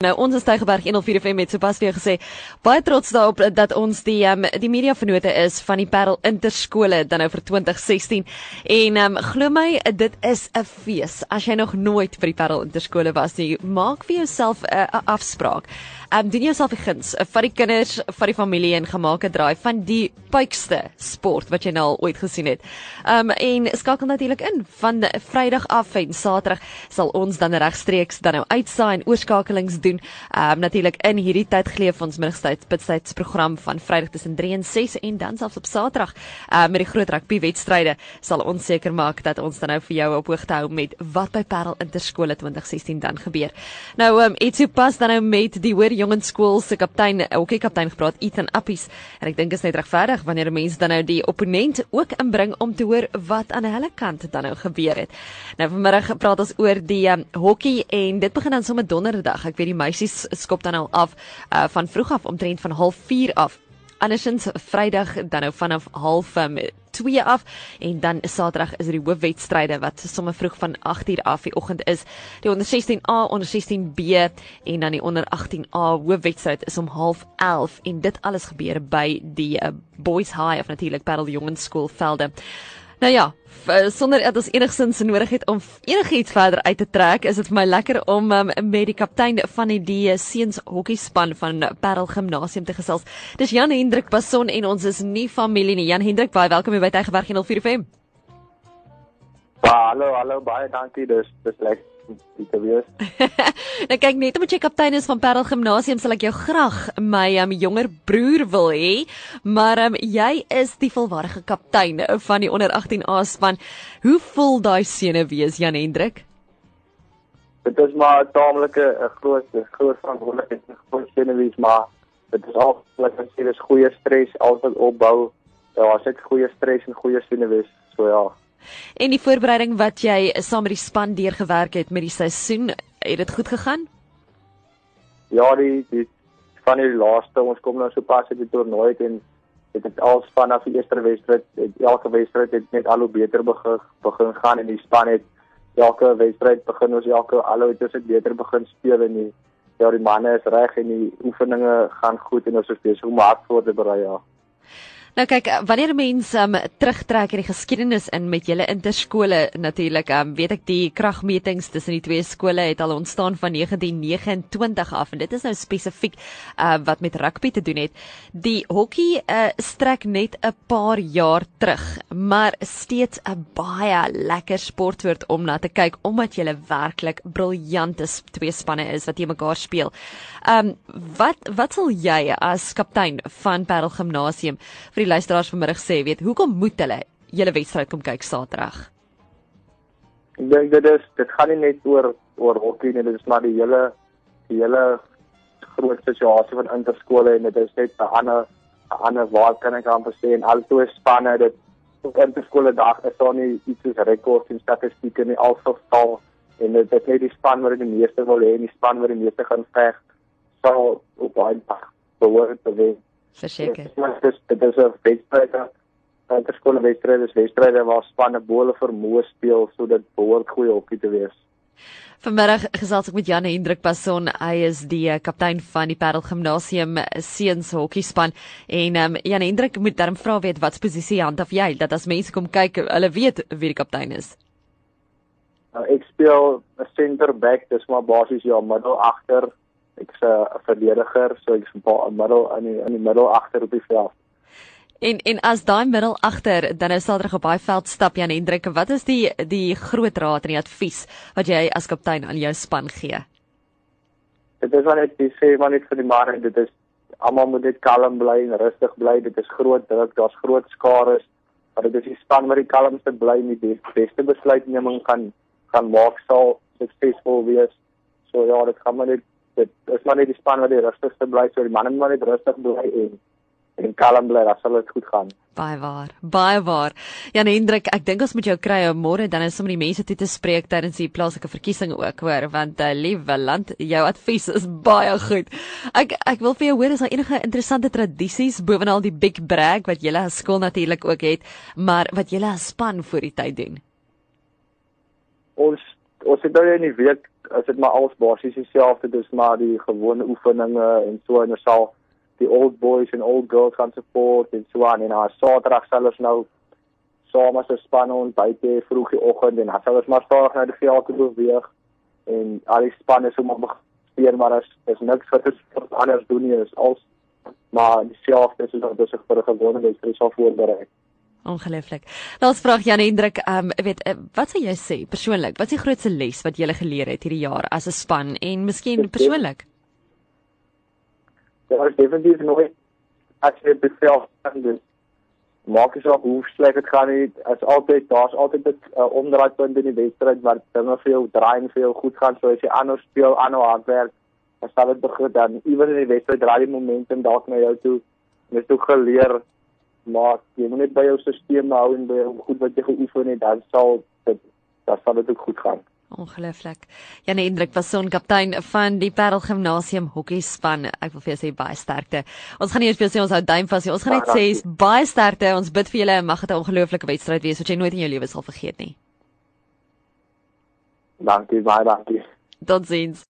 Nou ons is Tygerberg 104 FM met sopas weer gesê baie trots daarop dat ons die um, die media vennote is van die Parel Interskole dan nou vir 2016 en um, glo my dit is 'n fees. As jy nog nooit vir die Parel Interskole was nie maak vir jouself 'n uh, afspraak. Um, doen jouself 'n guns uh, vir die kinders vir die familie en gemaak 'n draai van die puikste sport wat jy nou al ooit gesien het. Um, en skakel natuurlik in. Van Vrydag af en Saterdag sal ons dan regstreeks dan nou uitsaai en oorskakelings doen doen. Ehm um, natuurlik in hierdie tyd geleef ons middagtyd pitstydsprogram van Vrydag tussen 3 en 6 en dan selfs op Saterdag ehm uh, met die groot rugby wedstryde sal ons seker maak dat ons dan nou vir jou op hoogte hou met wat by Parel Interskole 2016 dan gebeur. Nou ehm um, ietsie pas dan nou met die hoër jongensskool se kaptein, hokkie kaptein gepraat Ethan Appies en ek dink is net regverdig wanneer mense dan nou die opponent ook inbring om te hoor wat aan hulle kant dan nou gebeur het. Nou vanmiddag praat ons oor die um, hokkie en dit begin dan sommer donderdag. Ek weet die meisies skop dan al af uh, van vroeg af omtrent van 04:30 af. Andersins Vrydag dan nou vanaf 0:30 um, af en dan Saterdag is er die hoofwedstryde wat sommer vroeg van 8:00 af die oggend is. Die onder 16A, onder 16B en dan die onder 18A hoofwedstryd is om 0:30 en dit alles gebeur by die uh, Boys High of natuurlik Parel Jongensskool velde. Nou ja, eh, sonder dat ons enigsins nodig het om enigiets verder uit te trek, is dit vir my lekker om um, met die kaptein van die, die seuns hokkiespan van Parel Gimnasium te gesels. Dis Jan Hendrik Passon en ons is nie familie nie. Jan Hendrik, baie welkom by Tygerberg 104 FM. Hallo, hallo, baie dankie. Dis dis lekker om te wees. nou kyk net omdat jy kaptein is van Parel Gimnasium sal ek jou graag my um, jonger broer wil hê, maar um, jy is die volwaardige kaptein van die onder 18A span. Hoe voel daai sene wees Jan Hendrik? Dit is maar 'n taamlike 'n groot groot verantwoordelikheid en groot sene wees, maar dit is al wat ek sê dis goeie stres altyd opbou. Ja, as ek goeie stres en goeie sene wees, so ja. En die voorbereiding wat jy saam met die span deurgewerk het met die seisoen, het dit goed gegaan? Ja, die die van die laaste, ons kom nou so pas uit die toernooi en dit het al vanaf die eerste wedstryd, elke wedstryd het net al hoe beter begin begin gaan en die span het elke wedstryd begin ons elke al hoe dit beter begin speel en die ja, die manne is reg en die oefeninge gaan goed en ons is besig om hard voor te berei ja. Nou kyk, wanneer mense um, terugtrek in die geskiedenis in met julle interskole natuurlik, um, weet ek die kragmetings tussen die twee skole het al ontstaan van 1929 af en dit is nou spesifiek uh, wat met rugby te doen het. Die hokkie uh, strek net 'n paar jaar terug, maar steeds 'n baie lekker sportwoord om na te kyk omdat julle werklik briljante twee spanne is wat teen mekaar speel. Ehm um, wat wat sal jy as kaptein van Parel Gimnasium vir die luisteraars vanmiddag sê, weet, hoekom moet hulle julle wedstryd kom kyk Saterdag? Ek dink dit is dit gaan nie net oor oor hokkie nie, dit is maar die hele die hele groot situasie van interskole en dit is net 'n ander 'n ander wat kan ek amper sê en al twee spanne dit interskole dag is daar nie iets soos rekords en statistieke nie alsofal en dit is net die span wat die meeste wil hê en die span wat die meeste gaan veg sal op daai dag behoort te wen Verseker. Dit is dit is 'n wedstryd. Interskole wedstryd is wedstryde waar spanne bole vermoë speel sodat behoort goeie hokkie te wees. Vanmiddag gesels ek met Jan Hendrik Passon. Hy is die eh, kaptein van die Parel Gimnasium seuns hokkiespan en um, Jan Hendrik moet darm vra weet wat posisie hand af jy dat as mense kom kyk, hulle weet wie die kaptein is. Nou, ek speel 'n center back, dis maar basies ja, middel agter ek's 'n verdediger, so ek's 'n paar middel in die in die middel agter op die veld. En en as daai middel agter dan is Saterdag op baie veld stap Jan Hendrik, wat is die die groot raad en die advies wat jy as kaptein aan jou span gee? Dit is net die sê maar net vir die manne, dit is almal moet net kalm bly en rustig bly. Dit is groot druk, daar's groot skares, maar dit is die span wat die kalmste bly en die beste besluitneming kan kan maak sal suksesvol wees. So ja, dit gaan maar net dit is maar net die span wat die rustigste bly, so die manne moet maar net rustig bly en en kalm bly, dan sal dit goed gaan. Baie waar. Baie waar. Jan Hendrik, ek dink ons moet jou kry môre dan is sommer die mense toe te spreek tydens die plaaslike verkiesing ook, hoor, want uh, liewe land, jou advies is baie goed. Ek ek wil vir jou hoor is daar enige interessante tradisies bovenal die big brag wat julle as skool natuurlik ook het, maar wat julle as span voor die tyd doen? Ons ons het nou in die week is dit maar alles basies dieselfde, dis maar die gewone oefeninge en so en ons sal die old boys en old girls gaan support en so aan en haar Saterdag sal ons nou saam as 'n span ons buite vroeg die oggend en dan sal ons maar stadig na die veld toe beweeg en al die spanne so maar speel maar as is niks wat wat anders doen nie is als maar dieselfde is ons vir 'n gewone wedstryd sal voorberei. Ongelooflik. Laas vraag Jan Hendrik, ehm um, weet eh, wat sou jy sê persoonlik? Wat is die grootste les wat jy gele geleer het hierdie jaar as 'n span en miskien persoonlik? Ja, ek definitief nog as jy beself doen. Maak jy op hoe sleg dit gaan nie. As altyd daar's altyd 'n uh, omdraaipunt in die wedstryd waar dinge vir jou draai en vir jou goed gaan, so as jy aanhou speel, aanhou hardwerk, dan sal dit begin dan iewers in die wedstryd draai die momentum dalk na jou toe. Het ook geleer maar jy moet net by jou stelsel hou en by jou goed wat jy geoefen het, dan sal dit dan sal dit ook goed gaan. Ongelooflik. Jan Hendrik was son kaptein van die Parel Gimnasium hokkie span. Ek wil vir jou sê baie sterkte. Ons gaan nie eers vir jou sê ons hou duim vas nie. Ons gaan net sê baie sterkte. Ons bid vir julle en mag dit 'n ongelooflike wedstryd wees wat jy nooit in jou lewe sal vergeet nie. Dankie baie dankie. Totsiens.